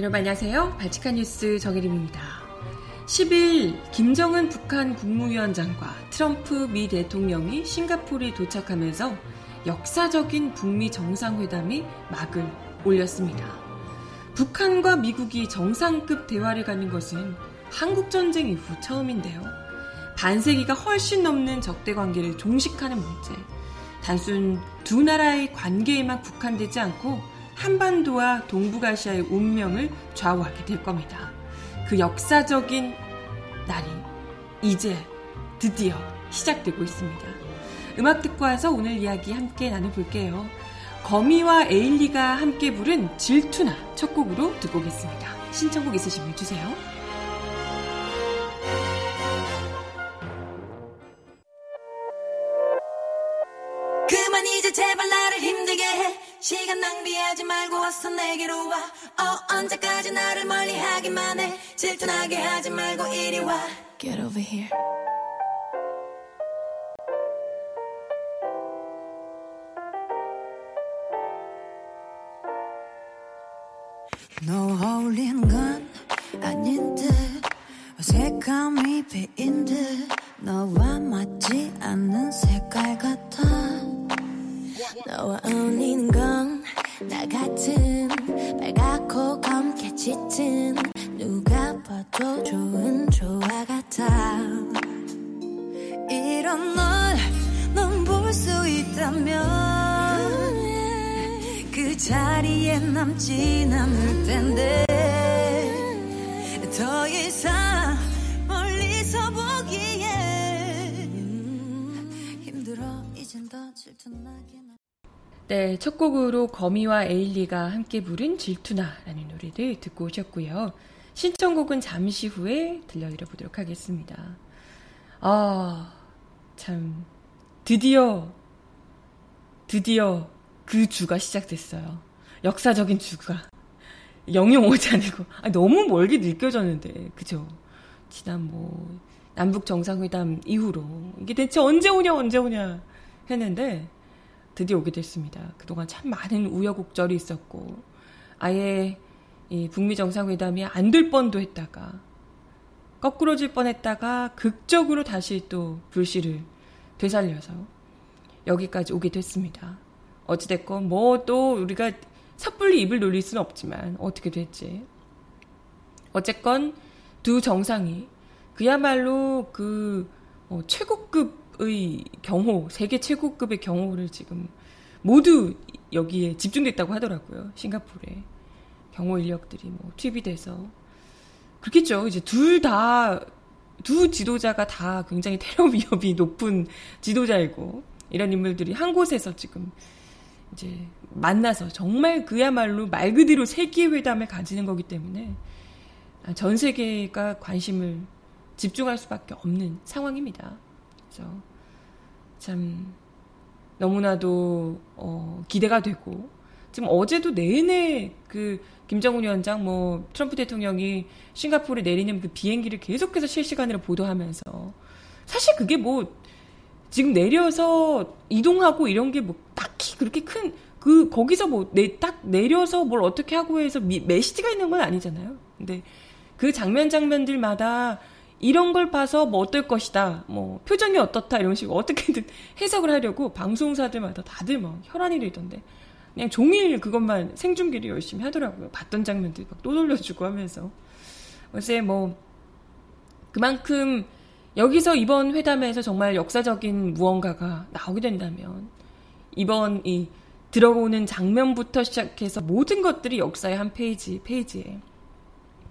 여러분 안녕하세요. 발칙한 뉴스 정혜림입니다. 10일 김정은 북한 국무위원장과 트럼프 미 대통령이 싱가포르에 도착하면서 역사적인 북미 정상회담이 막을 올렸습니다. 북한과 미국이 정상급 대화를 가는 것은 한국전쟁 이후 처음인데요. 반세기가 훨씬 넘는 적대 관계를 종식하는 문제. 단순 두 나라의 관계에만 국한되지 않고 한반도와 동북아시아의 운명을 좌우하게 될 겁니다. 그 역사적인 날이 이제 드디어 시작되고 있습니다. 음악 듣고 와서 오늘 이야기 함께 나눠볼게요. 거미와 에일리가 함께 부른 질투나 첫 곡으로 듣고 오겠습니다. 신청곡 있으시면 주세요. 시간 낭비하지 말고 와서 내게로 와. 어, 언제까지 나를 멀리하기만 해. 질투나게 하지 말고 이리 와. Get over here. 너 어울리는 건 아닌 듯. 어색함이 배인 듯. 너와 맞지 않는 색깔 같아 너와 어울리는 건 나 같은 빨갛고 검게 짙은 누가 봐도 좋은 조화 같아. 이런 널넌 볼수 있다면 그 자리에 남진 않을 텐데 더 이상 멀리서 보기에 힘들어. 이젠 더 질투나게 네, 첫 곡으로 거미와 에일리가 함께 부른 질투나라는 노래를 듣고 오셨고요. 신청곡은 잠시 후에 들려드려 보도록 하겠습니다. 아, 참, 드디어, 드디어 그 주가 시작됐어요. 역사적인 주가. 영영 오지 않고, 아, 너무 멀게 느껴졌는데, 그죠? 지난 뭐, 남북 정상회담 이후로, 이게 대체 언제 오냐, 언제 오냐 했는데, 드디어 오게 됐습니다. 그동안 참 많은 우여곡절이 있었고, 아예 이 북미 정상회담이 안 될 뻔도 했다가, 거꾸로질 뻔 했다가, 극적으로 다시 또 불씨를 되살려서 여기까지 오게 됐습니다. 어찌됐건 뭐 또 우리가 섣불리 입을 놀릴 수는 없지만 어떻게 됐지. 어쨌건 두 정상이 그야말로 그 어, 최고급의 경호, 세계 최고급의 경호를 지금 모두 여기에 집중됐다고 하더라고요. 싱가포르에. 경호 인력들이 뭐 투입이 돼서. 그렇겠죠. 이제 둘 다, 두 지도자가 다 굉장히 테러 위협이 높은 지도자이고, 이런 인물들이 한 곳에서 지금 이제 만나서 정말 그야말로 말 그대로 세계회담을 가지는 거기 때문에 전 세계가 관심을 집중할 수밖에 없는 상황입니다. 그래서 참 너무나도 어, 기대가 되고 지금 어제도 내내 그 김정은 위원장 뭐 트럼프 대통령이 싱가포르에 내리는 그 비행기를 계속해서 실시간으로 보도하면서 사실 그게 뭐 지금 내려서 이동하고 이런 게 뭐 딱히 그렇게 큰 그 거기서 뭐딱 내려서 뭘 어떻게 하고 해서 미, 메시지가 있는 건 아니잖아요. 근데 그 장면 장면들마다 이런 걸 봐서 뭐 어떨 것이다, 뭐 표정이 어떻다 이런 식으로 어떻게든 해석을 하려고 방송사들마다 다들 뭐 혈안이 되던데 그냥 종일 그것만 생중계를 열심히 하더라고요. 봤던 장면들 막 또 돌려주고 하면서 어제 뭐 그만큼 여기서 이번 회담에서 정말 역사적인 무언가가 나오게 된다면 이번 이 들어오는 장면부터 시작해서 모든 것들이 역사의 한 페이지 페이지에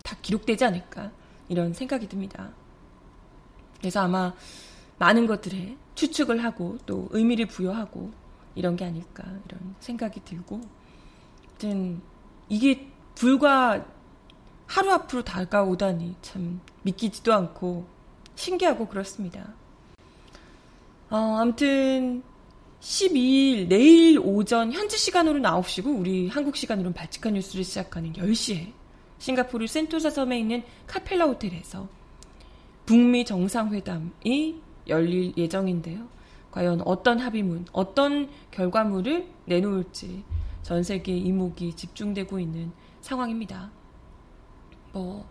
다 기록되지 않을까 이런 생각이 듭니다. 그래서 아마 많은 것들에 추측을 하고 또 의미를 부여하고 이런 게 아닐까 이런 생각이 들고 아무튼 이게 불과 하루 앞으로 다가오다니 참 믿기지도 않고 신기하고 그렇습니다. 어, 아무튼 12일 내일 오전 현지 시간으로는 9시고 우리 한국 시간으로는 발칙한 뉴스를 시작하는 10시에 싱가포르 센토사 섬에 있는 카펠라 호텔에서 북미 정상회담이 열릴 예정인데요. 과연 어떤 합의문, 어떤 결과물을 내놓을지 전 세계 이목이 집중되고 있는 상황입니다. 뭐,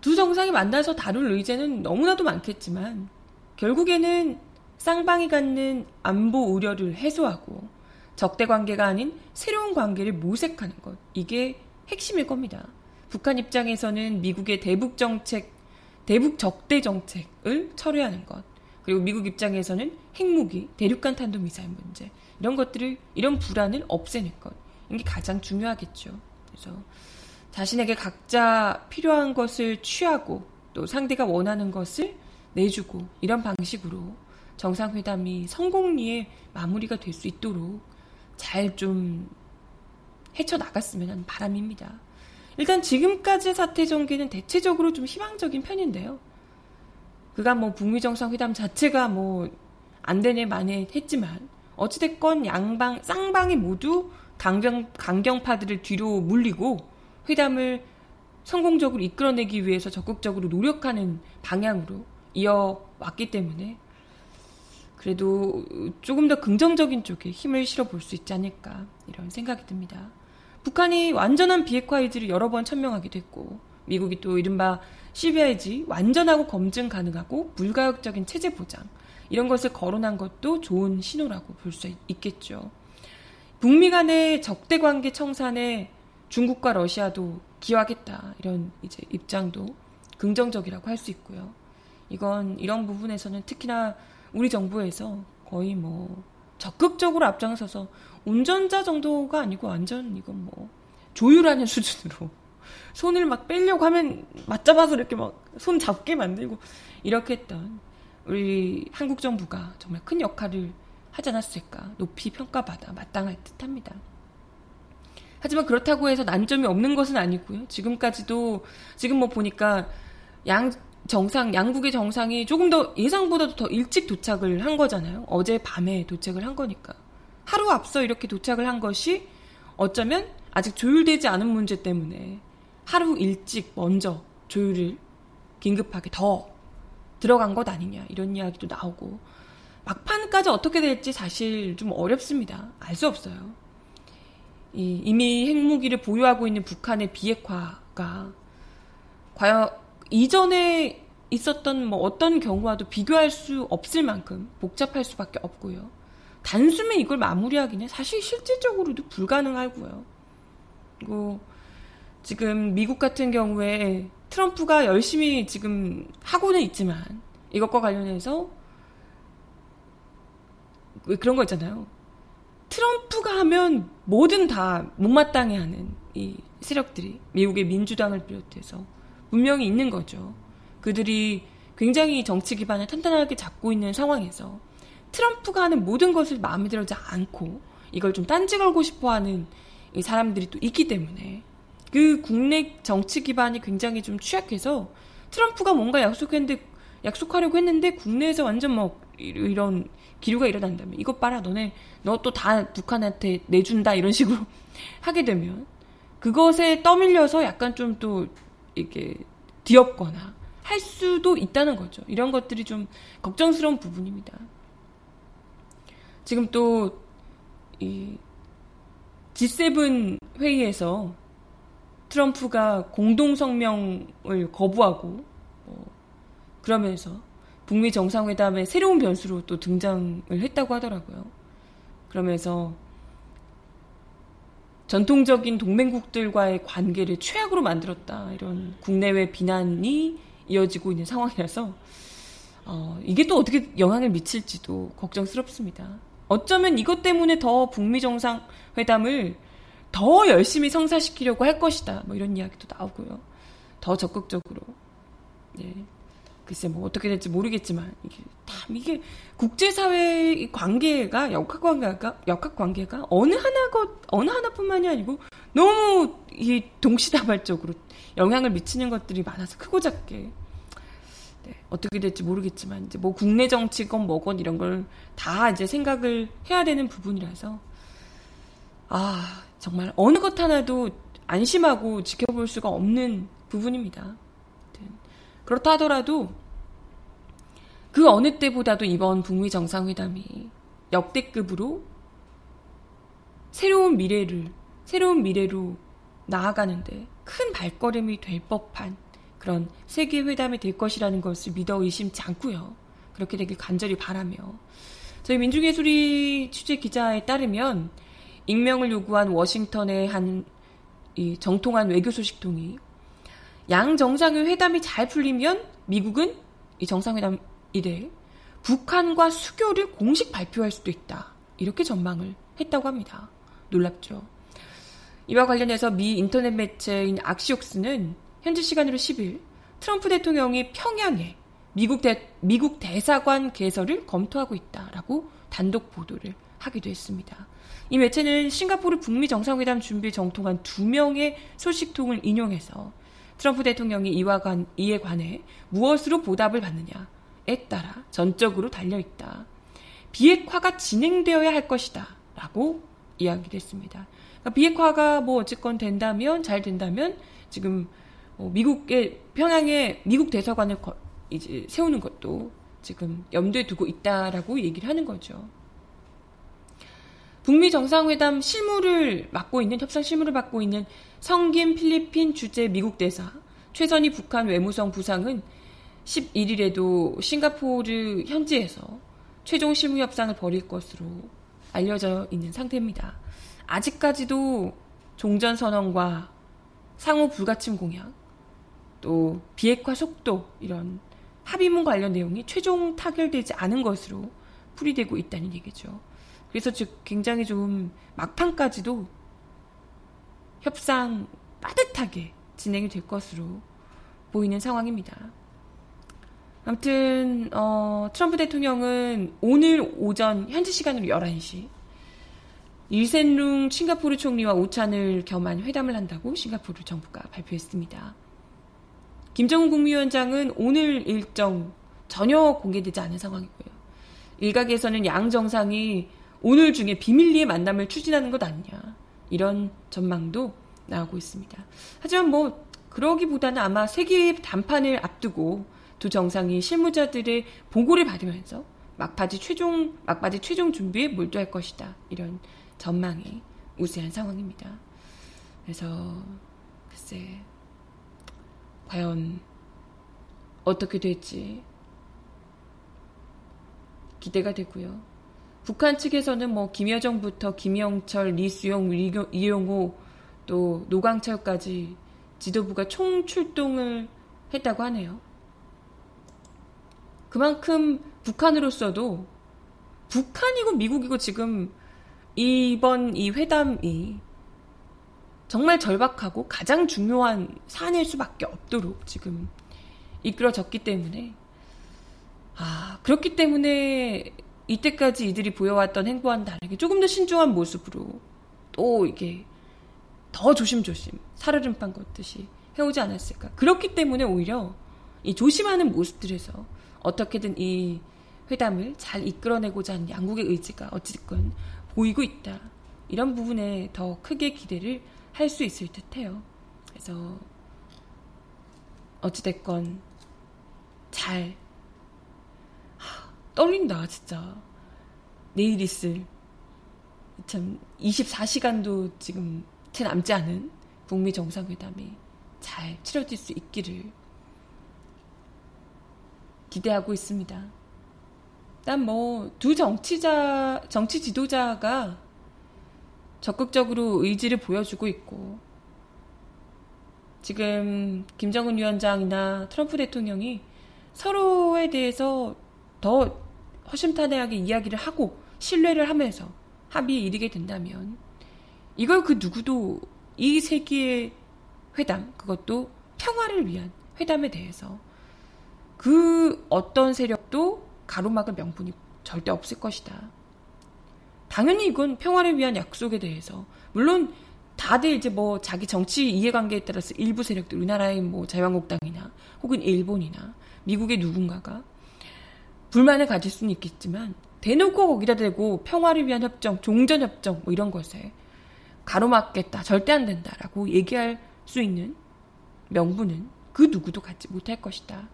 두 정상이 만나서 다룰 의제는 너무나도 많겠지만, 결국에는 쌍방이 갖는 안보 우려를 해소하고, 적대 관계가 아닌 새로운 관계를 모색하는 것. 이게 핵심일 겁니다. 북한 입장에서는 미국의 대북 정책, 대북 적대 정책을 철회하는 것. 그리고 미국 입장에서는 핵무기, 대륙간 탄도 미사일 문제. 이런 것들을, 이런 불안을 없애는 것. 이게 가장 중요하겠죠. 그래서 자신에게 각자 필요한 것을 취하고 또 상대가 원하는 것을 내주고 이런 방식으로 정상회담이 성공리에 마무리가 될 수 있도록 잘 좀 헤쳐나갔으면 하는 바람입니다. 일단 지금까지 사태 전개는 대체적으로 좀 희망적인 편인데요. 그간 뭐 북미 정상회담 자체가 뭐 안 되네 만에 했지만 어찌됐건 양방 쌍방이 모두 강경 강경파들을 뒤로 물리고 회담을 성공적으로 이끌어내기 위해서 적극적으로 노력하는 방향으로 이어왔기 때문에 그래도 조금 더 긍정적인 쪽에 힘을 실어 볼 수 있지 않을까 이런 생각이 듭니다. 북한이 완전한 비핵화 의지를 여러 번 천명하게 됐고 미국이 또 이른바 CBIG 완전하고 검증 가능하고 불가역적인 체제 보장 이런 것을 거론한 것도 좋은 신호라고 볼 수 있겠죠. 북미 간의 적대 관계 청산에 중국과 러시아도 기여하겠다 이런 이제 입장도 긍정적이라고 할 수 있고요. 이건 이런 부분에서는 특히나 우리 정부에서 거의 뭐 적극적으로 앞장서서 운전자 정도가 아니고 완전 이건 뭐 조율하는 수준으로 손을 막 빼려고 하면 맞잡아서 이렇게 막 손 잡게 만들고 이렇게 했던 우리 한국 정부가 정말 큰 역할을 하지 않았을까 높이 평가받아 마땅할 듯합니다. 하지만 그렇다고 해서 난점이 없는 것은 아니고요. 지금까지도 지금 뭐 보니까 양 정상 양국의 정상이 조금 더 예상보다도 더 일찍 도착을 한 거잖아요. 어제 밤에 도착을 한 거니까. 하루 앞서 이렇게 도착을 한 것이 어쩌면 아직 조율되지 않은 문제 때문에 하루 일찍 먼저 조율을 긴급하게 더 들어간 것 아니냐 이런 이야기도 나오고 막판까지 어떻게 될지 사실 좀 어렵습니다. 알 수 없어요. 이, 이미 핵무기를 보유하고 있는 북한의 비핵화가 과연 이전에 있었던 뭐 어떤 경우와도 비교할 수 없을 만큼 복잡할 수밖에 없고요. 단숨에 이걸 마무리하기는 사실 실질적으로도 불가능하고요. 그리고 지금 미국 같은 경우에 트럼프가 열심히 지금 하고는 있지만 이것과 관련해서 왜 그런 거 있잖아요. 트럼프가 하면 뭐든 다 못마땅해 하는 이 세력들이 미국의 민주당을 비롯해서 분명히 있는 거죠. 그들이 굉장히 정치 기반을 탄탄하게 잡고 있는 상황에서 트럼프가 하는 모든 것을 마음에 들지 않고 이걸 좀 딴지 걸고 싶어 하는 사람들이 또 있기 때문에 그 국내 정치 기반이 굉장히 좀 취약해서 트럼프가 뭔가 약속했는데 약속하려고 했는데 국내에서 완전 뭐 이런 기류가 일어난다면 이것 봐라 너네 너 또 다 북한한테 내준다 이런 식으로 하게 되면 그것에 떠밀려서 약간 좀 또 이게 뒤엎거나 할 수도 있다는 거죠. 이런 것들이 좀 걱정스러운 부분입니다. 지금 또, 이, G7 회의에서 트럼프가 공동성명을 거부하고, 어, 그러면서 북미 정상회담의 새로운 변수로 또 등장을 했다고 하더라고요. 그러면서 전통적인 동맹국들과의 관계를 최악으로 만들었다. 이런 국내외 비난이 이어지고 있는 상황이라서, 어, 이게 또 어떻게 영향을 미칠지도 걱정스럽습니다. 어쩌면 이것 때문에 더 북미 정상 회담을 더 열심히 성사시키려고 할 것이다. 뭐 이런 이야기도 나오고요. 더 적극적으로. 예. 글쎄 뭐 어떻게 될지 모르겠지만 이게 참 이게 국제사회의 관계가 역학 관계가 역학 관계가 어느 하나가 어느 하나뿐만이 아니고 너무 이 동시다발적으로 영향을 미치는 것들이 많아서 크고 작게 네, 어떻게 될지 모르겠지만 이제 뭐 국내 정치건 뭐건 이런 걸 다 이제 생각을 해야 되는 부분이라서 아 정말 어느 것 하나도 안심하고 지켜볼 수가 없는 부분입니다. 그렇다 하더라도 그 어느 때보다도 이번 북미 정상회담이 역대급으로 새로운 미래를 새로운 미래로 나아가는데 큰 발걸음이 될 법한 그런 세계 회담이 될 것이라는 것을 믿어 의심치 않고요. 그렇게 되길 간절히 바라며 저희 민중예술이 취재 기자에 따르면 익명을 요구한 워싱턴의 한 정통한 외교 소식통이 양 정상의 회담이 잘 풀리면 미국은 이 정상회담 이래 북한과 수교를 공식 발표할 수도 있다. 이렇게 전망을 했다고 합니다. 놀랍죠. 이와 관련해서 미 인터넷 매체인 악시옥스는 현지 시간으로 10일 트럼프 대통령이 평양에 미국, 대, 미국 대사관 개설을 검토하고 있다라고 단독 보도를 하기도 했습니다. 이 매체는 싱가포르 북미 정상회담 준비 정통한 두 명의 소식통을 인용해서 트럼프 대통령이 이와 관, 이에 관해 무엇으로 보답을 받느냐에 따라 전적으로 달려있다. 비핵화가 진행되어야 할 것이다. 라고 이야기를 했습니다. 그러니까 비핵화가 뭐 어쨌건 된다면, 잘 된다면, 지금 뭐 미국의, 평양에 미국 대사관을 거, 이제 세우는 것도 지금 염두에 두고 있다라고 얘기를 하는 거죠. 북미 정상회담 실무를 맡고 있는 협상 실무를 맡고 있는 성김 필리핀 주재 미국 대사 최선희 북한 외무성 부상은 11일에도 싱가포르 현지에서 최종 실무 협상을 벌일 것으로 알려져 있는 상태입니다. 아직까지도 종전 선언과 상호 불가침 공약, 또 비핵화 속도 이런 합의문 관련 내용이 최종 타결되지 않은 것으로 풀이되고 있다는 얘기죠. 그래서 즉 굉장히 좀 막판까지도 협상 빠듯하게 진행이 될 것으로 보이는 상황입니다. 아무튼 어, 트럼프 대통령은 오늘 오전 현지 시간으로 11시 일센룽 싱가포르 총리와 오찬을 겸한 회담을 한다고 싱가포르 정부가 발표했습니다. 김정은 국무위원장은 오늘 일정 전혀 공개되지 않은 상황이고요. 일각에서는 양 정상이 오늘 중에 비밀리에 만남을 추진하는 것 아니냐. 이런 전망도 나오고 있습니다. 하지만 뭐, 그러기보다는 아마 세계 단판을 앞두고 두 정상이 실무자들의 보고를 받으면서 막바지 최종, 막바지 최종 준비에 몰두할 것이다. 이런 전망이 우세한 상황입니다. 그래서, 글쎄, 과연 어떻게 될지 기대가 되고요. 북한 측에서는 뭐 김여정부터 김영철, 리수용, 이용호 또 노광철까지 지도부가 총출동을 했다고 하네요. 그만큼 북한으로서도 북한이고 미국이고 지금 이번 이 회담이 정말 절박하고 가장 중요한 사안일 수밖에 없도록 지금 이끌어졌기 때문에 아 그렇기 때문에 이때까지 이들이 보여왔던 행보와는 다르게 조금 더 신중한 모습으로 또 이게 더 조심조심 살얼음판 걷듯이 해오지 않았을까. 그렇기 때문에 오히려 이 조심하는 모습들에서 어떻게든 이 회담을 잘 이끌어내고자 하는 양국의 의지가 어찌됐건 보이고 있다. 이런 부분에 더 크게 기대를 할 수 있을 듯 해요. 그래서 어찌됐건 잘 떨린다, 진짜. 내일 있을, 참, 24시간도 지금 채 남지 않은 북미 정상회담이 잘 치러질 수 있기를 기대하고 있습니다. 일단 뭐, 두 정치자, 정치 지도자가 적극적으로 의지를 보여주고 있고, 지금 김정은 위원장이나 트럼프 대통령이 서로에 대해서 더 허심탄회하게 이야기를 하고 신뢰를 하면서 합의에 이르게 된다면 이걸 그 누구도 이 세기의 회담 그것도 평화를 위한 회담에 대해서 그 어떤 세력도 가로막을 명분이 절대 없을 것이다. 당연히 이건 평화를 위한 약속에 대해서 물론 다들 이제 뭐 자기 정치 이해관계에 따라서 일부 세력들 우리나라의 뭐 자유한국당이나 혹은 일본이나 미국의 누군가가 불만을 가질 수는 있겠지만 대놓고 거기다 대고 평화를 위한 협정, 종전 협정 뭐 이런 것에 가로막겠다, 절대 안 된다라고 얘기할 수 있는 명분은 그 누구도 갖지 못할 것이다.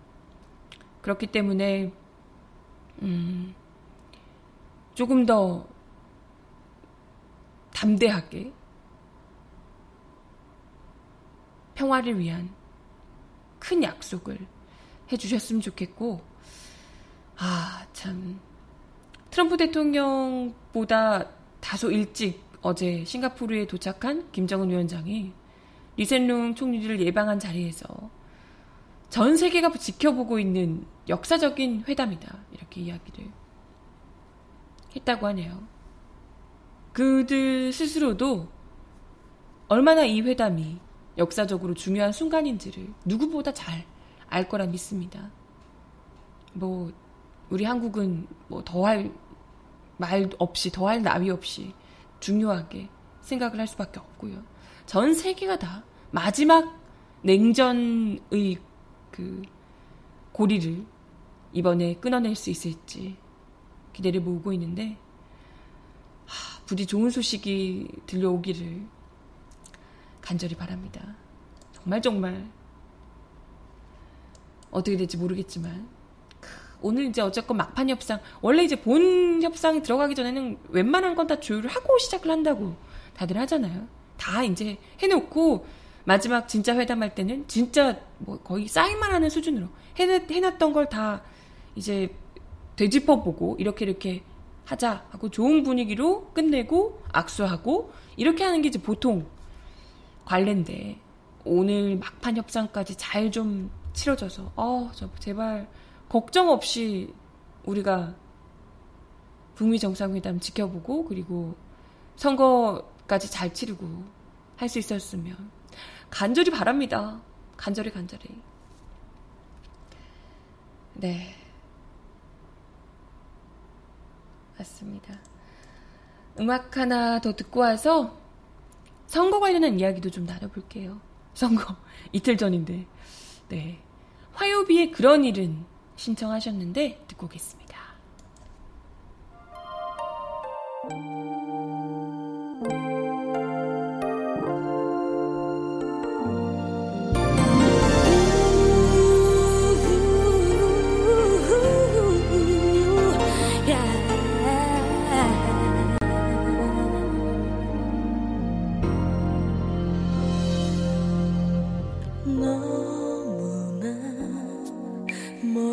그렇기 때문에 음, 조금 더 담대하게 평화를 위한 큰 약속을 해주셨으면 좋겠고, 아, 참. 트럼프 대통령보다 다소 일찍 어제 싱가포르에 도착한 김정은 위원장이 리센룽 총리를 예방한 자리에서 전 세계가 지켜보고 있는 역사적인 회담이다. 이렇게 이야기를 했다고 하네요. 그들 스스로도 얼마나 이 회담이 역사적으로 중요한 순간인지를 누구보다 잘 알 거라 믿습니다. 뭐, 우리 한국은 뭐 더할 말 없이, 더할 나위 없이 중요하게 생각을 할 수밖에 없고요. 전 세계가 다 마지막 냉전의 그 고리를 이번에 끊어낼 수 있을지 기대를 모으고 있는데 하, 부디 좋은 소식이 들려오기를 간절히 바랍니다. 정말 정말 어떻게 될지 모르겠지만 오늘 이제 어쨌건 막판 협상 원래 이제 본 협상 들어가기 전에는 웬만한 건 다 조율을 하고 시작을 한다고 다들 하잖아요. 다 이제 해놓고 마지막 진짜 회담할 때는 진짜 뭐 거의 사인만 하는 수준으로 해놨, 해놨던 걸 다 이제 되짚어보고 이렇게 이렇게 하자 하고 좋은 분위기로 끝내고 악수하고 이렇게 하는 게 이제 보통 관례인데 오늘 막판 협상까지 잘 좀 치러져서 어, 저 제발 걱정 없이 우리가 북미 정상회담 지켜보고 그리고 선거까지 잘 치르고 할 수 있었으면 간절히 바랍니다. 간절히 간절히. 네. 맞습니다. 음악 하나 더 듣고 와서 선거 관련한 이야기도 좀 나눠볼게요. 선거 이틀 전인데. 네. 화요비의 그런 일은 신청하셨는데 듣고 오겠습니다.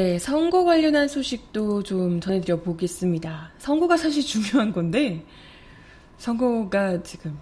네, 선거 관련한 소식도 좀 전해드려 보겠습니다. 선거가 사실 중요한 건데, 선거가 지금,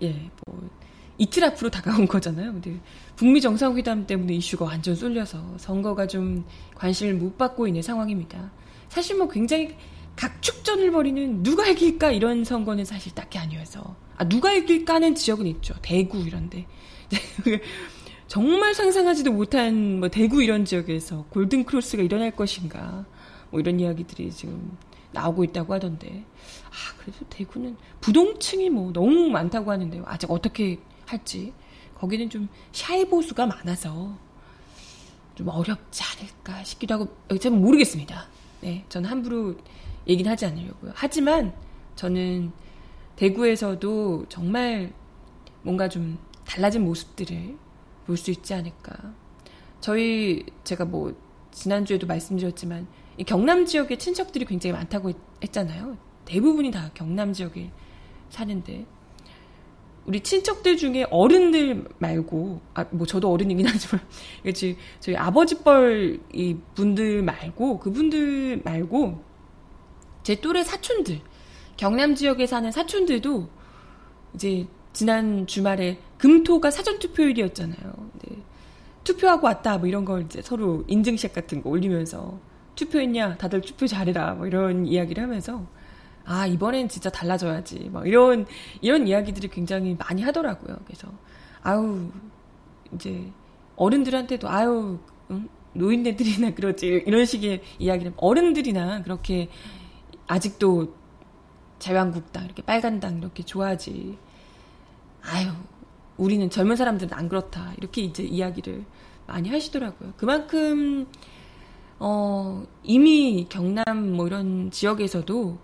예, 뭐, 이틀 앞으로 다가온 거잖아요. 근데 북미 정상회담 때문에 이슈가 완전 쏠려서 선거가 좀 관심을 못 받고 있는 상황입니다. 사실 뭐 굉장히 각축전을 벌이는 누가 이길까 이런 선거는 사실 딱히 아니어서 아 누가 이길까 하는 지역은 있죠. 대구 이런데 정말 상상하지도 못한 뭐 대구 이런 지역에서 골든 크로스가 일어날 것인가 뭐 이런 이야기들이 지금 나오고 있다고 하던데 아 그래도 대구는 부동층이 뭐 너무 많다고 하는데요. 아직 어떻게 할지 거기는 좀 샤이 보수가 많아서 좀 어렵지 않을까 싶기도 하고 저는 모르겠습니다. 네, 저는 함부로 얘기는 하지 않으려고요. 하지만 저는 대구에서도 정말 뭔가 좀 달라진 모습들을 볼 수 있지 않을까. 저희 제가 뭐 지난주에도 말씀드렸지만 이 경남 지역에 친척들이 굉장히 많다고 했, 잖아요 대부분이 다 경남 지역에 사는데 우리 친척들 중에 어른들 말고, 아, 뭐 저도 어른이긴 하지만, 그렇지, 저희 아버지뻘 이 분들 말고, 그분들 말고, 제 또래 사촌들, 경남 지역에 사는 사촌들도 이제 지난 주말에 금토가 사전 투표일이었잖아요. 네. 투표하고 왔다, 뭐 이런 걸 이제 서로 인증샷 같은 거 올리면서, 투표했냐? 다들 투표 잘해라, 뭐 이런 이야기를 하면서, 아, 이번엔 진짜 달라져야지. 막 이런, 이런 이야기들이 굉장히 많이 하더라고요. 그래서, 아우, 이제, 어른들한테도, 아유, 응? 노인네들이나 그러지. 이런 식의 이야기를, 어른들이나 그렇게 아직도 자유한국당 이렇게 빨간당 이렇게 좋아하지. 아유 우리는 젊은 사람들은 안 그렇다 이렇게 이제 이야기를 많이 하시더라고요. 그만큼 어 이미 경남 뭐 이런 지역에서도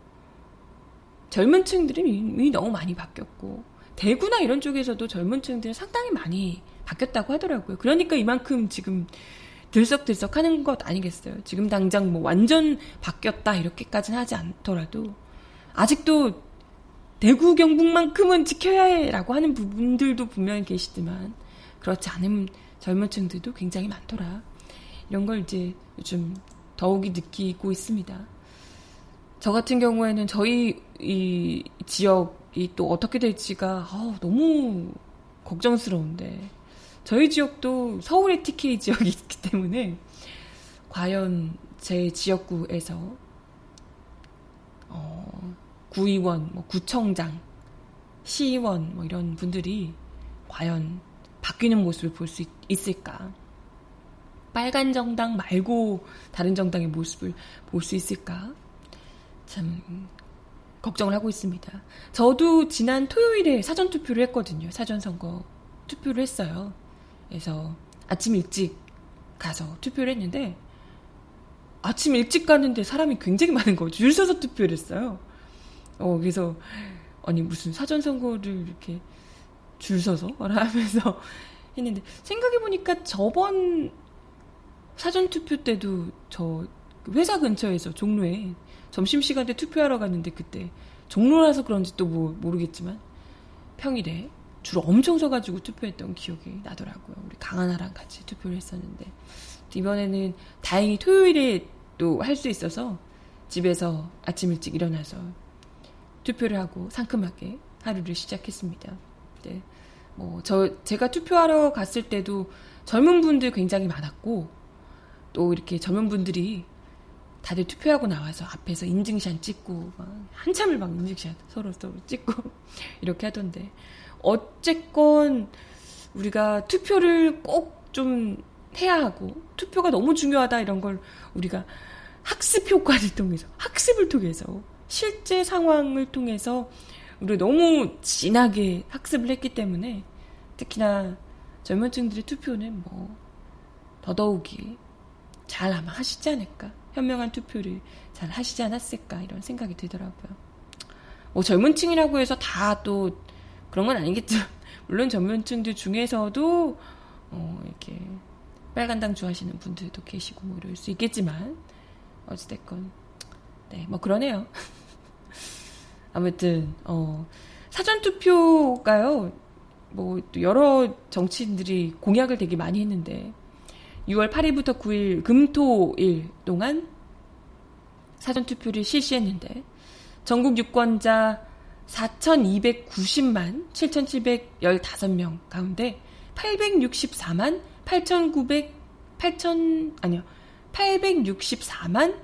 젊은 층들이 이미 너무 많이 바뀌었고 대구나 이런 쪽에서도 젊은 층들은 상당히 많이 바뀌었다고 하더라고요. 그러니까 이만큼 지금 들썩들썩 하는 것 아니겠어요. 지금 당장 뭐 완전 바뀌었다 이렇게까지는 하지 않더라도 아직도 대구 경북만큼은 지켜야 해라고 하는 부분들도 분명히 계시지만 그렇지 않은 젊은 층들도 굉장히 많더라. 이런 걸 이제 요즘 더욱이 느끼고 있습니다. 저 같은 경우에는 저희 이 지역이 또 어떻게 될지가 아, 너무 걱정스러운데 저희 지역도 서울의 TK 지역이 있기 때문에 과연 제 지역구에서 어, 구의원, 뭐 구청장, 시의원 뭐 이런 분들이 과연 바뀌는 모습을 볼 수 있을까? 빨간 정당 말고 다른 정당의 모습을 볼 수 있을까? 참 걱정을 하고 있습니다. 저도 지난 토요일에 사전 투표를 했거든요. 사전 선거 투표를 했어요. 그래서 아침 일찍 가서 투표를 했는데 아침 일찍 가는데 사람이 굉장히 많은 거죠. 줄 서서 투표를 했어요. 어, 그래서 아니 무슨 사전 선거를 이렇게 줄 서서 하면서 했는데 생각해 보니까 저번 사전 투표 때도 저 회사 근처에서 종로에 점심시간에 투표하러 갔는데 그때 종로라서 그런지 또 뭐 모르겠지만 평일에 줄 엄청 서가지고 투표했던 기억이 나더라고요. 우리 강하나랑 같이 투표를 했었는데 이번에는 다행히 토요일에 또 할 수 있어서 집에서 아침 일찍 일어나서 투표를 하고 상큼하게 하루를 시작했습니다. 네. 뭐, 저, 제가 투표하러 갔을 때도 젊은 분들 굉장히 많았고, 또 이렇게 젊은 분들이 다들 투표하고 나와서 앞에서 인증샷 찍고 막 한참을 막 인증샷 서로 서로 찍고 이렇게 하던데 어쨌건 우리가 투표를 꼭 좀 해야 하고 투표가 너무 중요하다 이런 걸 우리가 학습 효과를 통해서 학습을 통해서 실제 상황을 통해서 우리 너무 진하게 학습을 했기 때문에 특히나 젊은 층들의 투표는 뭐 더더욱이 잘 아마 하시지 않을까 현명한 투표를 잘 하시지 않았을까 이런 생각이 들더라고요. 뭐 젊은 층이라고 해서 다 또 그런 건 아니겠죠. 물론 젊은 층들 중에서도 어 이렇게 빨간당 좋아하시는 분들도 계시고 뭐 이럴 수 있겠지만 어찌됐건 네 뭐 그러네요. 아무튼 어 사전 투표가요. 뭐 여러 정치인들이 공약을 되게 많이 했는데 6월 8일부터 9일 금토일 동안 사전 투표를 실시했는데 전국 유권자 4,290만 7,715명 가운데 864만 8,900 8,000 아니요 864만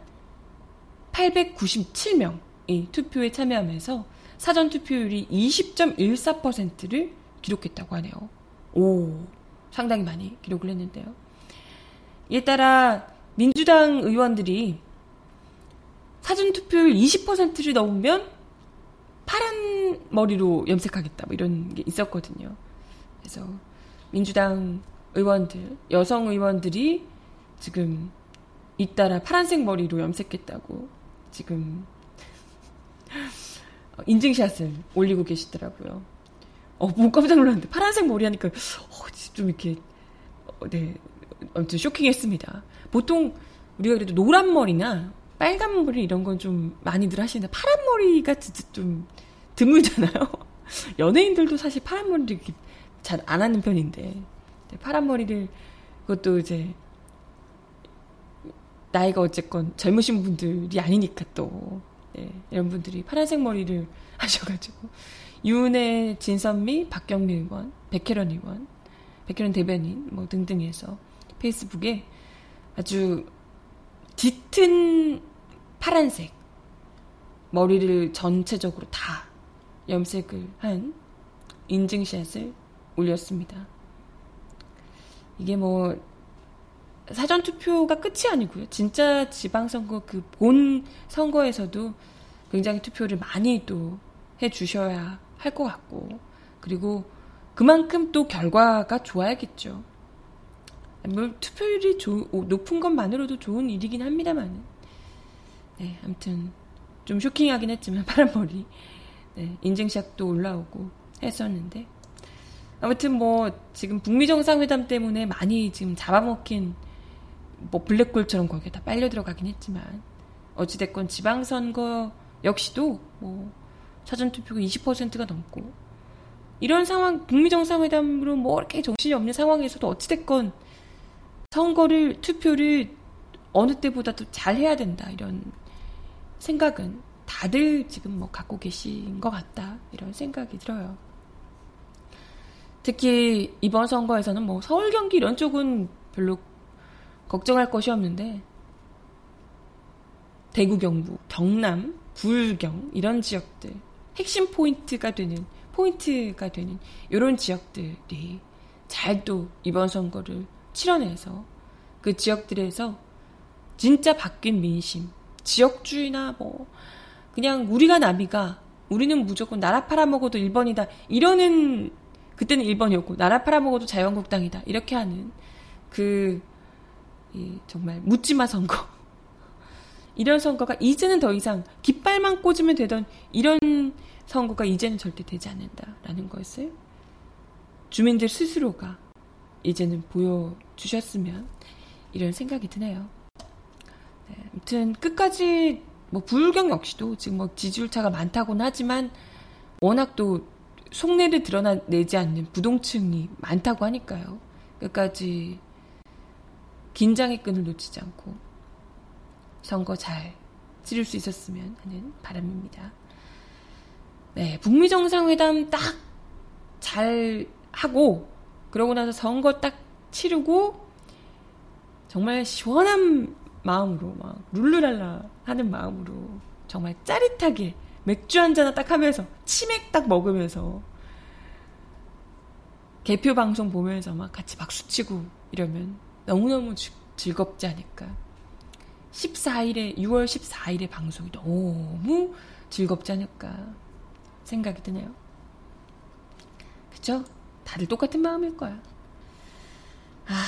897명 이 투표에 참여하면서 사전 투표율이 20.14%를 기록했다고 하네요. 오, 상당히 많이 기록을 했는데요. 이에 따라 민주당 의원들이 사전 투표율 20%를 넘으면 파란 머리로 염색하겠다 뭐 이런 게 있었거든요. 그래서 민주당 의원들, 여성 의원들이 지금 잇따라 파란색 머리로 염색했다고 지금 인증샷을 올리고 계시더라고요. 어, 뭐 깜짝 놀랐는데 파란색 머리 하니까 어, 좀 이렇게 어, 네 아무튼 쇼킹했습니다. 보통 우리가 그래도 노란 머리나 빨간 머리 이런 건 좀 많이들 하시는데 파란 머리가 진짜 좀 드물잖아요. 연예인들도 사실 파란 머리를 잘 안 하는 편인데 파란 머리를 그것도 이제 나이가 어쨌건 젊으신 분들이 아니니까 또 네, 이런 분들이 파란색 머리를 하셔가지고 유은혜, 진선미, 박경미 의원, 백혜련 의원, 백혜련 대변인 뭐 등등 해서 페이스북에 아주 짙은 파란색 머리를 전체적으로 다 염색을 한 인증샷을 올렸습니다. 이게 뭐 사전 투표가 끝이 아니고요. 진짜 지방선거 그 본 선거에서도 굉장히 투표를 많이 또 해주셔야 할 것 같고, 그리고 그만큼 또 결과가 좋아야겠죠. 뭐 투표율이 조, 높은 것만으로도 좋은 일이긴 합니다만. 네, 아무튼 좀 쇼킹하긴 했지만 파란머리 네, 인증샷도 올라오고 했었는데 아무튼 뭐 지금 북미 정상회담 때문에 많이 지금 잡아먹힌 뭐 블랙홀처럼 거기에 다 빨려 들어가긴 했지만 어찌됐건 지방선거 역시도 뭐 사전투표가 20%가 넘고 이런 상황 북미 정상회담으로 뭐 이렇게 정신이 없는 상황에서도 어찌됐건 선거를 투표를 어느 때보다도 잘 해야 된다 이런 생각은 다들 지금 뭐 갖고 계신 것 같다 이런 생각이 들어요. 특히 이번 선거에서는 뭐 서울 경기 이런 쪽은 별로 걱정할 것이 없는데. 대구 경북 경남 부울경 이런 지역들. 핵심 포인트가 되는 포인트가 되는 이런 지역들이 잘 또 이번 선거를 치러내서 그 지역들에서 진짜 바뀐 민심. 지역주의나 뭐 그냥 우리가 남이가 우리는 무조건 나라 팔아먹어도 1번이다 이러는 그때는 1번이었고 나라 팔아먹어도 자유한국당이다 이렇게 하는 그 정말 묻지마 선거 이런 선거가 이제는 더 이상 깃발만 꽂으면 되던 이런 선거가 이제는 절대 되지 않는다라는 것을 주민들 스스로가 이제는 보여주셨으면 이런 생각이 드네요. 네, 아무튼 끝까지 뭐 불경 역시도 지금 뭐 지지율 차가 많다고는 하지만 워낙 또 속내를 드러내지 않는 부동층이 많다고 하니까요. 끝까지 긴장의 끈을 놓치지 않고 선거 잘 치를 수 있었으면 하는 바람입니다. 네, 북미 정상회담 딱 잘 하고 그러고 나서 선거 딱 치르고 정말 시원한 마음으로 막 룰루랄라 하는 마음으로 정말 짜릿하게 맥주 한잔 딱 하면서 치맥 딱 먹으면서 개표 방송 보면서 막 같이 박수 치고 이러면 너무너무 주, 즐겁지 않을까. 14일에 6월 14일에 방송이 너무 즐겁지 않을까 생각이 드네요. 그죠? 다들 똑같은 마음일 거야. 아,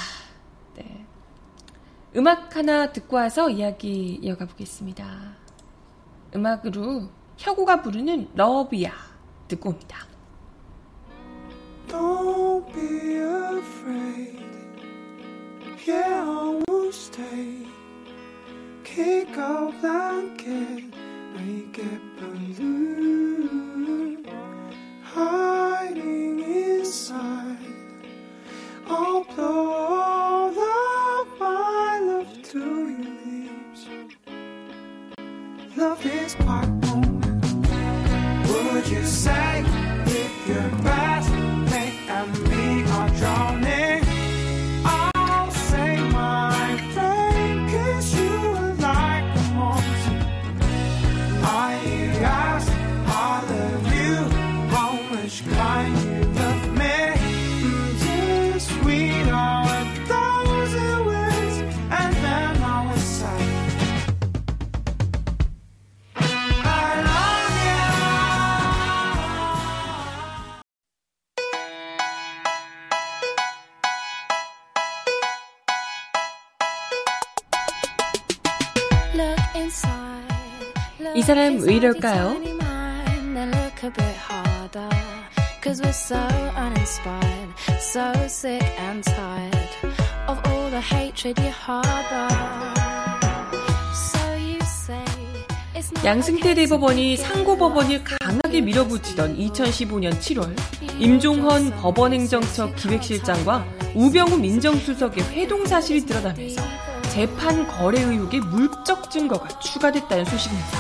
네. 음악 하나 듣고 와서 이야기 이어가 보겠습니다. 음악으로 혁우가 부르는 러브야 듣고 옵니다. Don't be afraid. Yeah, I will stay. Kick out blanket, make it balloon. Hiding inside. I'll blow 이 사람 왜 이럴까요? Cause we're so uninspired, so sick and tired of all the hatred you harbor. So you say it's not 양승태 대법원이 상고법원을 강하게 밀어붙이던 2015년 7월 임종헌 법원행정처 기획실장과 우병우 민정수석의 회동 사실이 드러나면서 재판 거래 의혹의 물적 증거가 추가됐다는 소식입니다.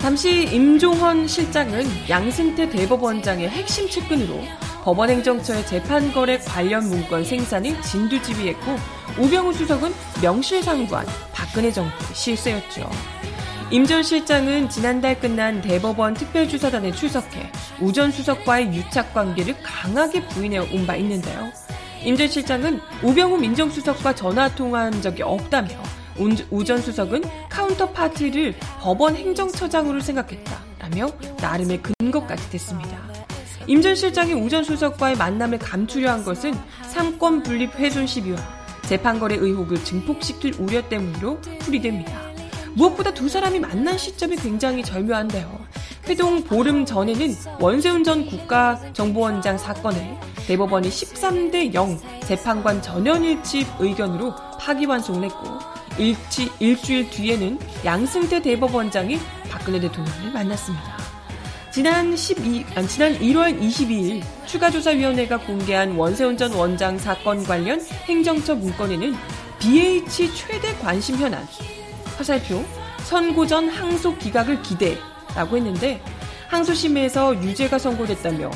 당시 임종헌 실장은 양승태 대법원장의 핵심 측근으로 법원행정처의 재판거래 관련 문건 생산을 진두지휘했고 우병우 수석은 명실상부한 박근혜 정부의 실세였죠. 임 전 실장은 지난달 끝난 대법원 특별주사단에 출석해 우 전 수석과의 유착 관계를 강하게 부인해 온 바 있는데요. 임 전 실장은 우병우 민정수석과 전화 통화한 적이 없다며 우 전 수석은 카운터파트를 법원 행정처장으로 생각했다라며 나름의 근거까지 댔습니다. 임 전 실장이 우 전 수석과의 만남을 감추려 한 것은 삼권 분립 훼손 시비와 재판거래 의혹을 증폭시킬 우려 때문으로 풀이됩니다. 무엇보다 두 사람이 만난 시점이 굉장히 절묘한데요. 회동 보름 전에는 원세훈 전 국가정보원장 사건에 대법원이 13대 0 재판관 전현일치 의견으로 파기환송을 했고 일치, 일주일 뒤에는 양승태 대법원장이 박근혜 대통령을 만났습니다. 지난 12, 아니, 지난 1월 22일 추가조사위원회가 공개한 원세훈 전 원장 사건 관련 행정처 문건에는 BH 최대 관심 현안, 화살표, 선고 전 항소 기각을 기대, 라고 했는데 항소심에서 유죄가 선고됐다며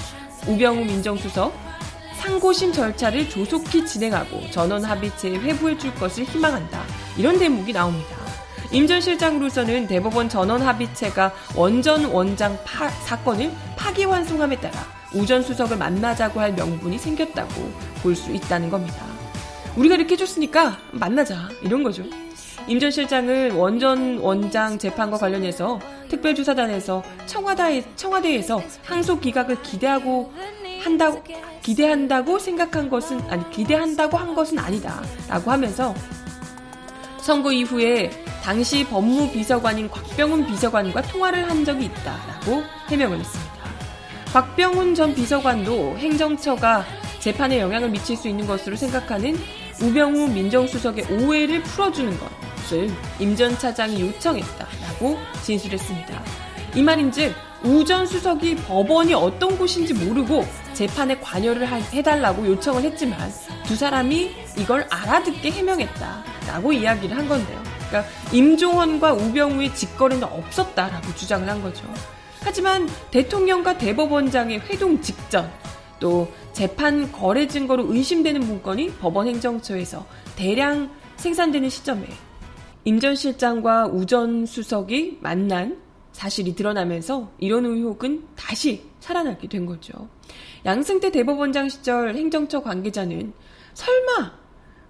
우병우 민정수석 상고심 절차를 조속히 진행하고 전원 합의체에 회부해 줄 것을 희망한다. 이런 대목이 나옵니다. 임 전 실장으로서는 대법원 전원 합의체가 원전 원장 파, 사건을 파기환송함에 따라 우 전 수석을 만나자고 할 명분이 생겼다고 볼 수 있다는 겁니다. 우리가 이렇게 해줬으니까 만나자 이런 거죠. 임 전 실장을 원전 원장 재판과 관련해서 특별조사단에서 청와대, 청와대에서 항소 기각을 기대하고 한다고 기대한다고 생각한 것은 아니 기대한다고 한 것은 아니다라고 하면서 선거 이후에 당시 법무비서관인 곽병훈 비서관과 통화를 한 적이 있다라고 해명을 했습니다. 곽병훈 전 비서관도 행정처가 재판에 영향을 미칠 수 있는 것으로 생각하는 우병우 민정수석의 오해를 풀어주는 것. 것을 임 전 차장이 요청했다라고 진술했습니다. 이 말인즉 우 전 수석이 법원이 어떤 곳인지 모르고 재판에 관여를 해달라고 요청을 했지만 두 사람이 이걸 알아듣게 해명했다라고 이야기를 한 건데요. 그러니까 임종원과 우병우의 직거래는 없었다라고 주장을 한 거죠. 하지만 대통령과 대법원장의 회동 직전 또 재판 거래 증거로 의심되는 문건이 법원 행정처에서 대량 생산되는 시점에 임 전 실장과 우 전 수석이 만난 사실이 드러나면서 이런 의혹은 다시 살아나게 된 거죠. 양승태 대법원장 시절 행정처 관계자는 설마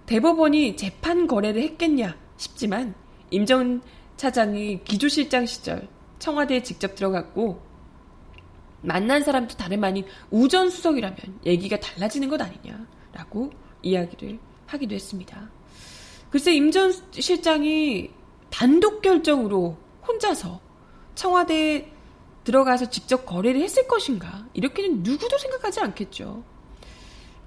대법원이 재판 거래를 했겠냐 싶지만 임 전 차장이 기조실장 시절 청와대에 직접 들어갔고 만난 사람도 다름 아닌 우전 수석이라면 얘기가 달라지는 것 아니냐라고 이야기를 하기도 했습니다. 글쎄 임 전 실장이 단독 결정으로 혼자서 청와대에 들어가서 직접 거래를 했을 것인가? 이렇게는 누구도 생각하지 않겠죠.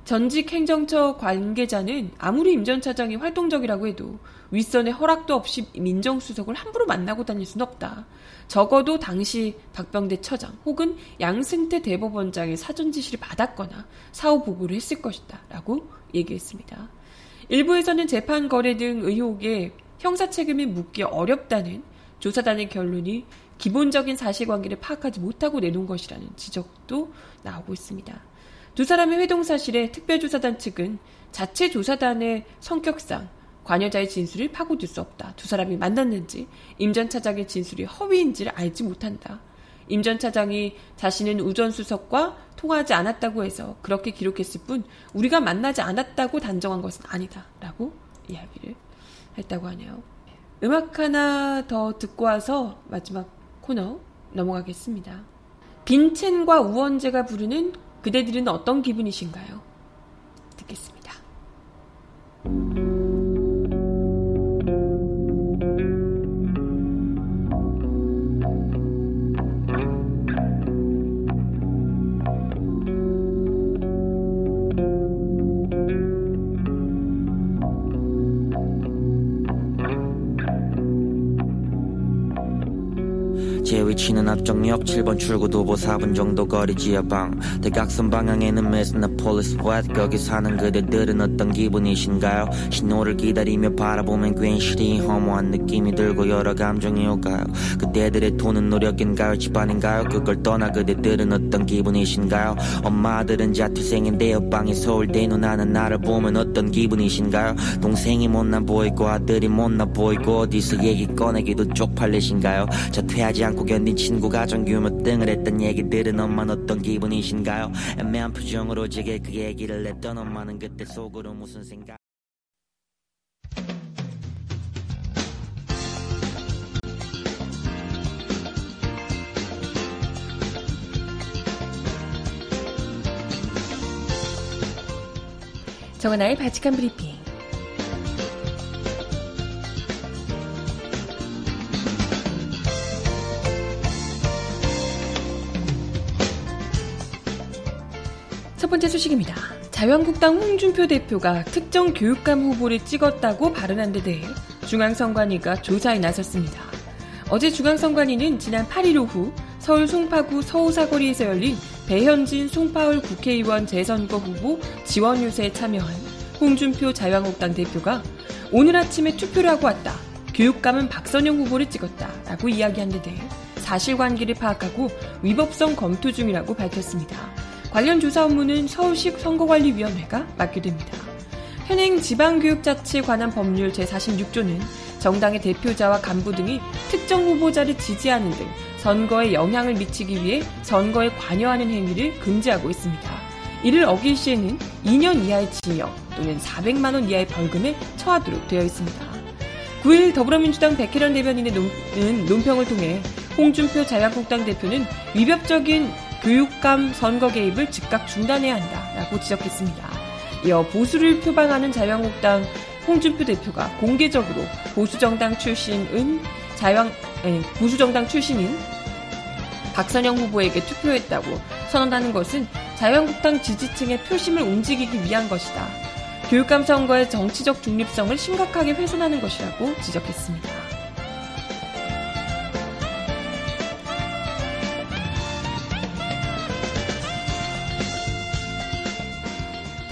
전직 행정처 관계자는 아무리 임 전 차장이 활동적이라고 해도 윗선의 허락도 없이 민정수석을 함부로 만나고 다닐 수는 없다. 적어도 당시 박병대 처장 혹은 양승태 대법원장의 사전 지시를 받았거나 사후 보고를 했을 것이다. 라고 얘기했습니다. 일부에서는 재판 거래 등 의혹에 형사 책임이 묻기 어렵다는 조사단의 결론이 기본적인 사실관계를 파악하지 못하고 내놓은 것이라는 지적도 나오고 있습니다. 두 사람의 회동 사실에 특별조사단 측은 자체 조사단의 성격상 관여자의 진술을 파고들 수 없다. 두 사람이 만났는지 임 전 차장의 진술이 허위인지를 알지 못한다. 임 전 차장이 자신은 우전 수석과 통하지 않았다고 해서 그렇게 기록했을 뿐 우리가 만나지 않았다고 단정한 것은 아니다. 라고 이야기를 했다고 하네요. 음악 하나 더 듣고 와서 마지막 코너 넘어가겠습니다. 빈첸과 우원재가 부르는 그대들은 어떤 기분이신가요? 듣겠습니다. 위치는 합정역 7번 출구 도보 4분 정도 거리 지하방. 대각선 방향에는 메세나폴리스 웨트 거기 사는 그대들은 어떤 기분이신가요? 신호를 기다리며 바라보면 괜시리 허무한 느낌이 들고 여러 감정이 오가요? 그대들의 돈은 노력인가요? 집안인가요? 그걸 떠나 그대들은 어떤 기분이신가요? 엄마들은 자퇴생인데 옆방이 서울대 누나는 나를 보면 어떤 기분이신가요? 동생이 못나 보이고 아들이 못나 보이고 어디서 얘기 꺼내기도 쪽팔리신가요? 자퇴하지 않고 혹연히 네 친구가 전교 몇 등을 했던 얘기들은 엄마는 어떤 기분이신가요? 애매한 표정으로 제게 그 얘기를 했던 엄마는 그때 속으로 무슨 생각 정은아의 바칙한 브리핑 번째 소식입니다. 자유한국당 홍준표 대표가 특정 교육감 후보를 찍었다고 발언한 데 대해 중앙선관위가 조사에 나섰습니다. 어제 중앙선관위는 지난 8일 오후 서울 송파구 서우사거리에서 열린 배현진 송파울 국회의원 재선거 후보 지원 유세에 참여한 홍준표 자유한국당 대표가 오늘 아침에 투표를 하고 왔다. 교육감은 박선영 후보를 찍었다. 라고 이야기한 데 대해 사실관계를 파악하고 위법성 검토 중이라고 밝혔습니다. 관련 조사 업무는 서울시 선거관리위원회가 맡게 됩니다. 현행 지방교육자치에 관한 법률 제46조는 정당의 대표자와 간부 등이 특정 후보자를 지지하는 등 선거에 영향을 미치기 위해 선거에 관여하는 행위를 금지하고 있습니다. 이를 어길 시에는 2년 이하의 징역 또는 400만 원 이하의 벌금에 처하도록 되어 있습니다. 9일 더불어민주당 백혜련 대변인의 논, 논평을 통해 홍준표 자유한국당 대표는 위법적인 교육감 선거 개입을 즉각 중단해야 한다라고 지적했습니다. 이어 보수를 표방하는 자유한국당 홍준표 대표가 공개적으로 보수정당 출신은 자유한 예, 보수정당 출신인 박선영 후보에게 투표했다고 선언하는 것은 자유한국당 지지층의 표심을 움직이기 위한 것이다. 교육감 선거의 정치적 중립성을 심각하게 훼손하는 것이라고 지적했습니다.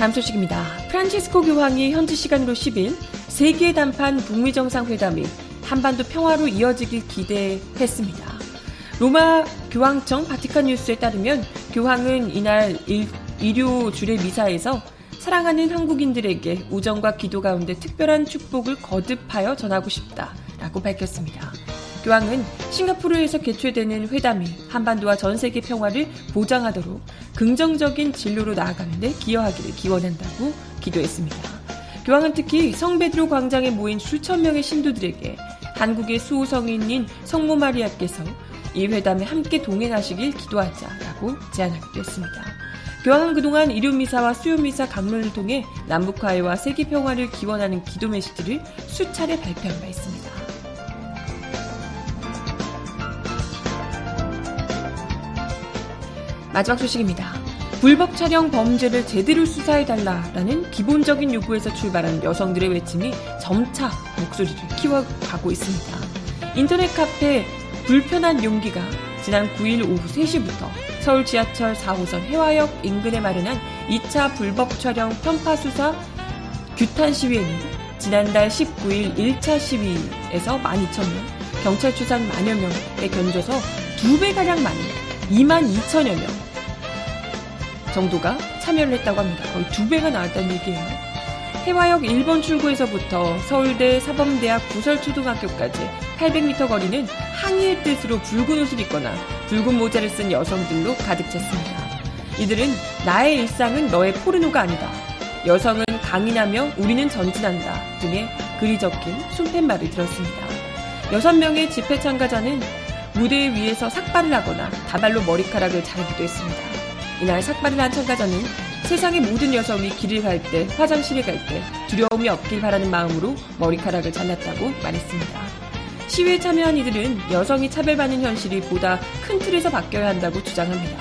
다음 소식입니다. 프란치스코 교황이 현지 시간으로 10일 세계 단판 북미 정상회담이 한반도 평화로 이어지길 기대했습니다. 로마 교황청 바티칸 뉴스에 따르면 교황은 이날 일, 일요 주례 미사에서 사랑하는 한국인들에게 우정과 기도 가운데 특별한 축복을 거듭하여 전하고 싶다라고 밝혔습니다. 교황은 싱가포르에서 개최되는 회담이 한반도와 전 세계 평화를 보장하도록 긍정적인 진로로 나아가는 데 기여하기를 기원한다고 기도했습니다. 교황은 특히 성베드로 광장에 모인 수천 명의 신도들에게 한국의 수호성인인 성모 마리아께서 이 회담에 함께 동행하시길 기도하자라고 제안하기도 했습니다. 교황은 그동안 일요미사와 수요미사 강론을 통해 남북화해와 세계평화를 기원하는 기도 메시지를 수차례 발표한 바 있습니다. 마지막 소식입니다. 불법 촬영 범죄를 제대로 수사해달라라는 기본적인 요구에서 출발한 여성들의 외침이 점차 목소리를 키워가고 있습니다. 인터넷 카페 불편한 용기가 지난 9일 오후 3시부터 서울 지하철 4호선 해화역 인근에 마련한 2차 불법 촬영 편파 수사 규탄 시위에는 지난달 19일 1차 시위에서 12,000명, 경찰 추산 만여 명에 견줘서 2배가량 많은 2만 2천여 명 정도가 참여를 했다고 합니다. 거의 2배가 나왔다는 얘기예요. 해화역 1번 출구에서부터 서울대 사범대학 부설초등학교까지 800m 거리는 항의의 뜻으로 붉은 옷을 입거나 붉은 모자를 쓴 여성들로 가득 찼습니다. 이들은 나의 일상은 너의 포르노가 아니다. 여성은 강인하며 우리는 전진한다 등의 글이 적힌 손팻말을 들었습니다. 6명의 집회 참가자는 무대 위에서 삭발을 하거나 다발로 머리카락을 자르기도 했습니다. 이날 삭발을 한 참가자는 세상의 모든 여성이 길을 갈 때, 화장실에 갈 때 두려움이 없길 바라는 마음으로 머리카락을 잘랐다고 말했습니다. 시위에 참여한 이들은 여성이 차별받는 현실이 보다 큰 틀에서 바뀌어야 한다고 주장합니다.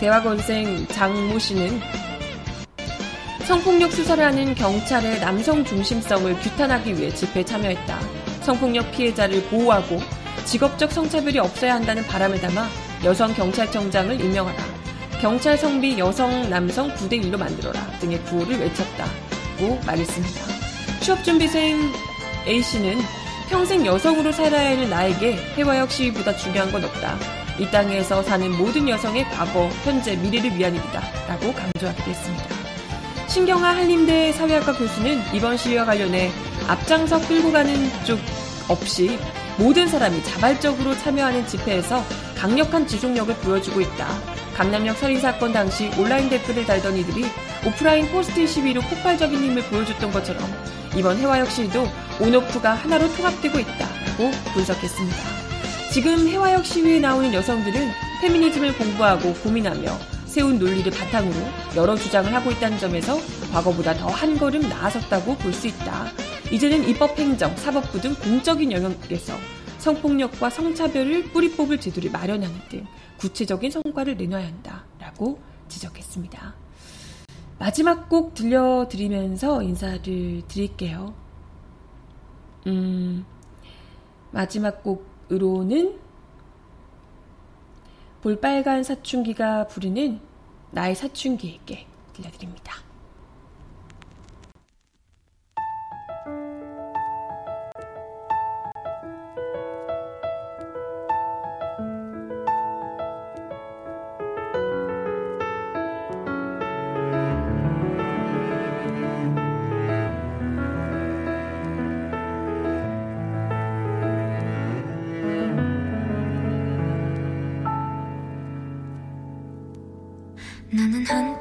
대화건생 장모 씨는 성폭력 수사를 하는 경찰의 남성 중심성을 규탄하기 위해 집회에 참여했다. 성폭력 피해자를 보호하고 직업적 성차별이 없어야 한다는 바람을 담아 여성 경찰청장을 임명하라. 경찰 성비 여성 남성 9대 1로 만들어라 등의 구호를 외쳤다고 말했습니다. 취업준비생 A씨는 평생 여성으로 살아야 하는 나에게 해화역 시위보다 중요한 건 없다. 이 땅에서 사는 모든 여성의 과거, 현재, 미래를 위한 일이다. 라고 강조하기도 했습니다. 신경화 한림대 사회학과 교수는 이번 시위와 관련해 앞장서 끌고 가는 쪽 없이 모든 사람이 자발적으로 참여하는 집회에서 강력한 지속력을 보여주고 있다. 강남역 살인 사건 당시 온라인 댓글을 달던 이들이 오프라인 포스트 시위로 폭발적인 힘을 보여줬던 것처럼 이번 해화역 시위도 온오프가 하나로 통합되고 있다고 분석했습니다. 지금 해화역 시위에 나오는 여성들은 페미니즘을 공부하고 고민하며 세운 논리를 바탕으로 여러 주장을 하고 있다는 점에서 과거보다 더 한 걸음 나아섰다고 볼 수 있다. 이제는 입법, 행정, 사법부 등 공적인 영역에서 성폭력과 성차별을 뿌리 뽑을 제도를 마련하는 등 구체적인 성과를 내놔야 한다라고 지적했습니다. 마지막 곡 들려드리면서 인사를 드릴게요. 음, 마지막 곡으로는 볼빨간 사춘기가 부르는 나의 사춘기에게 들려드립니다.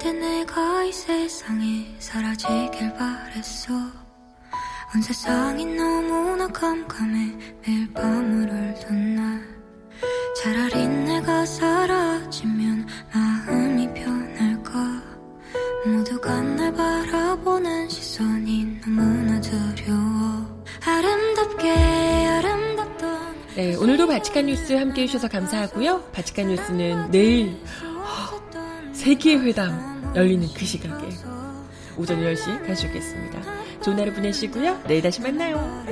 한때 내가 이 세상에 사라지길 바랬어. 온 세상이 너무나 깜깜해 매일 밤을 울던 날. 차라리 내가 사라지면 마음이 편할까? 모두가 날 바라보는 시선이 너무나 두려워. 아름답게 아름답던 네, 오늘도 바치칸 뉴스 함께 해 주셔서 감사하고요. 바치칸 뉴스는 내일 세계회담 열리는 그 시각에 오전 10시 가져오겠습니다. 좋은 하루 보내시고요. 내일 다시 만나요.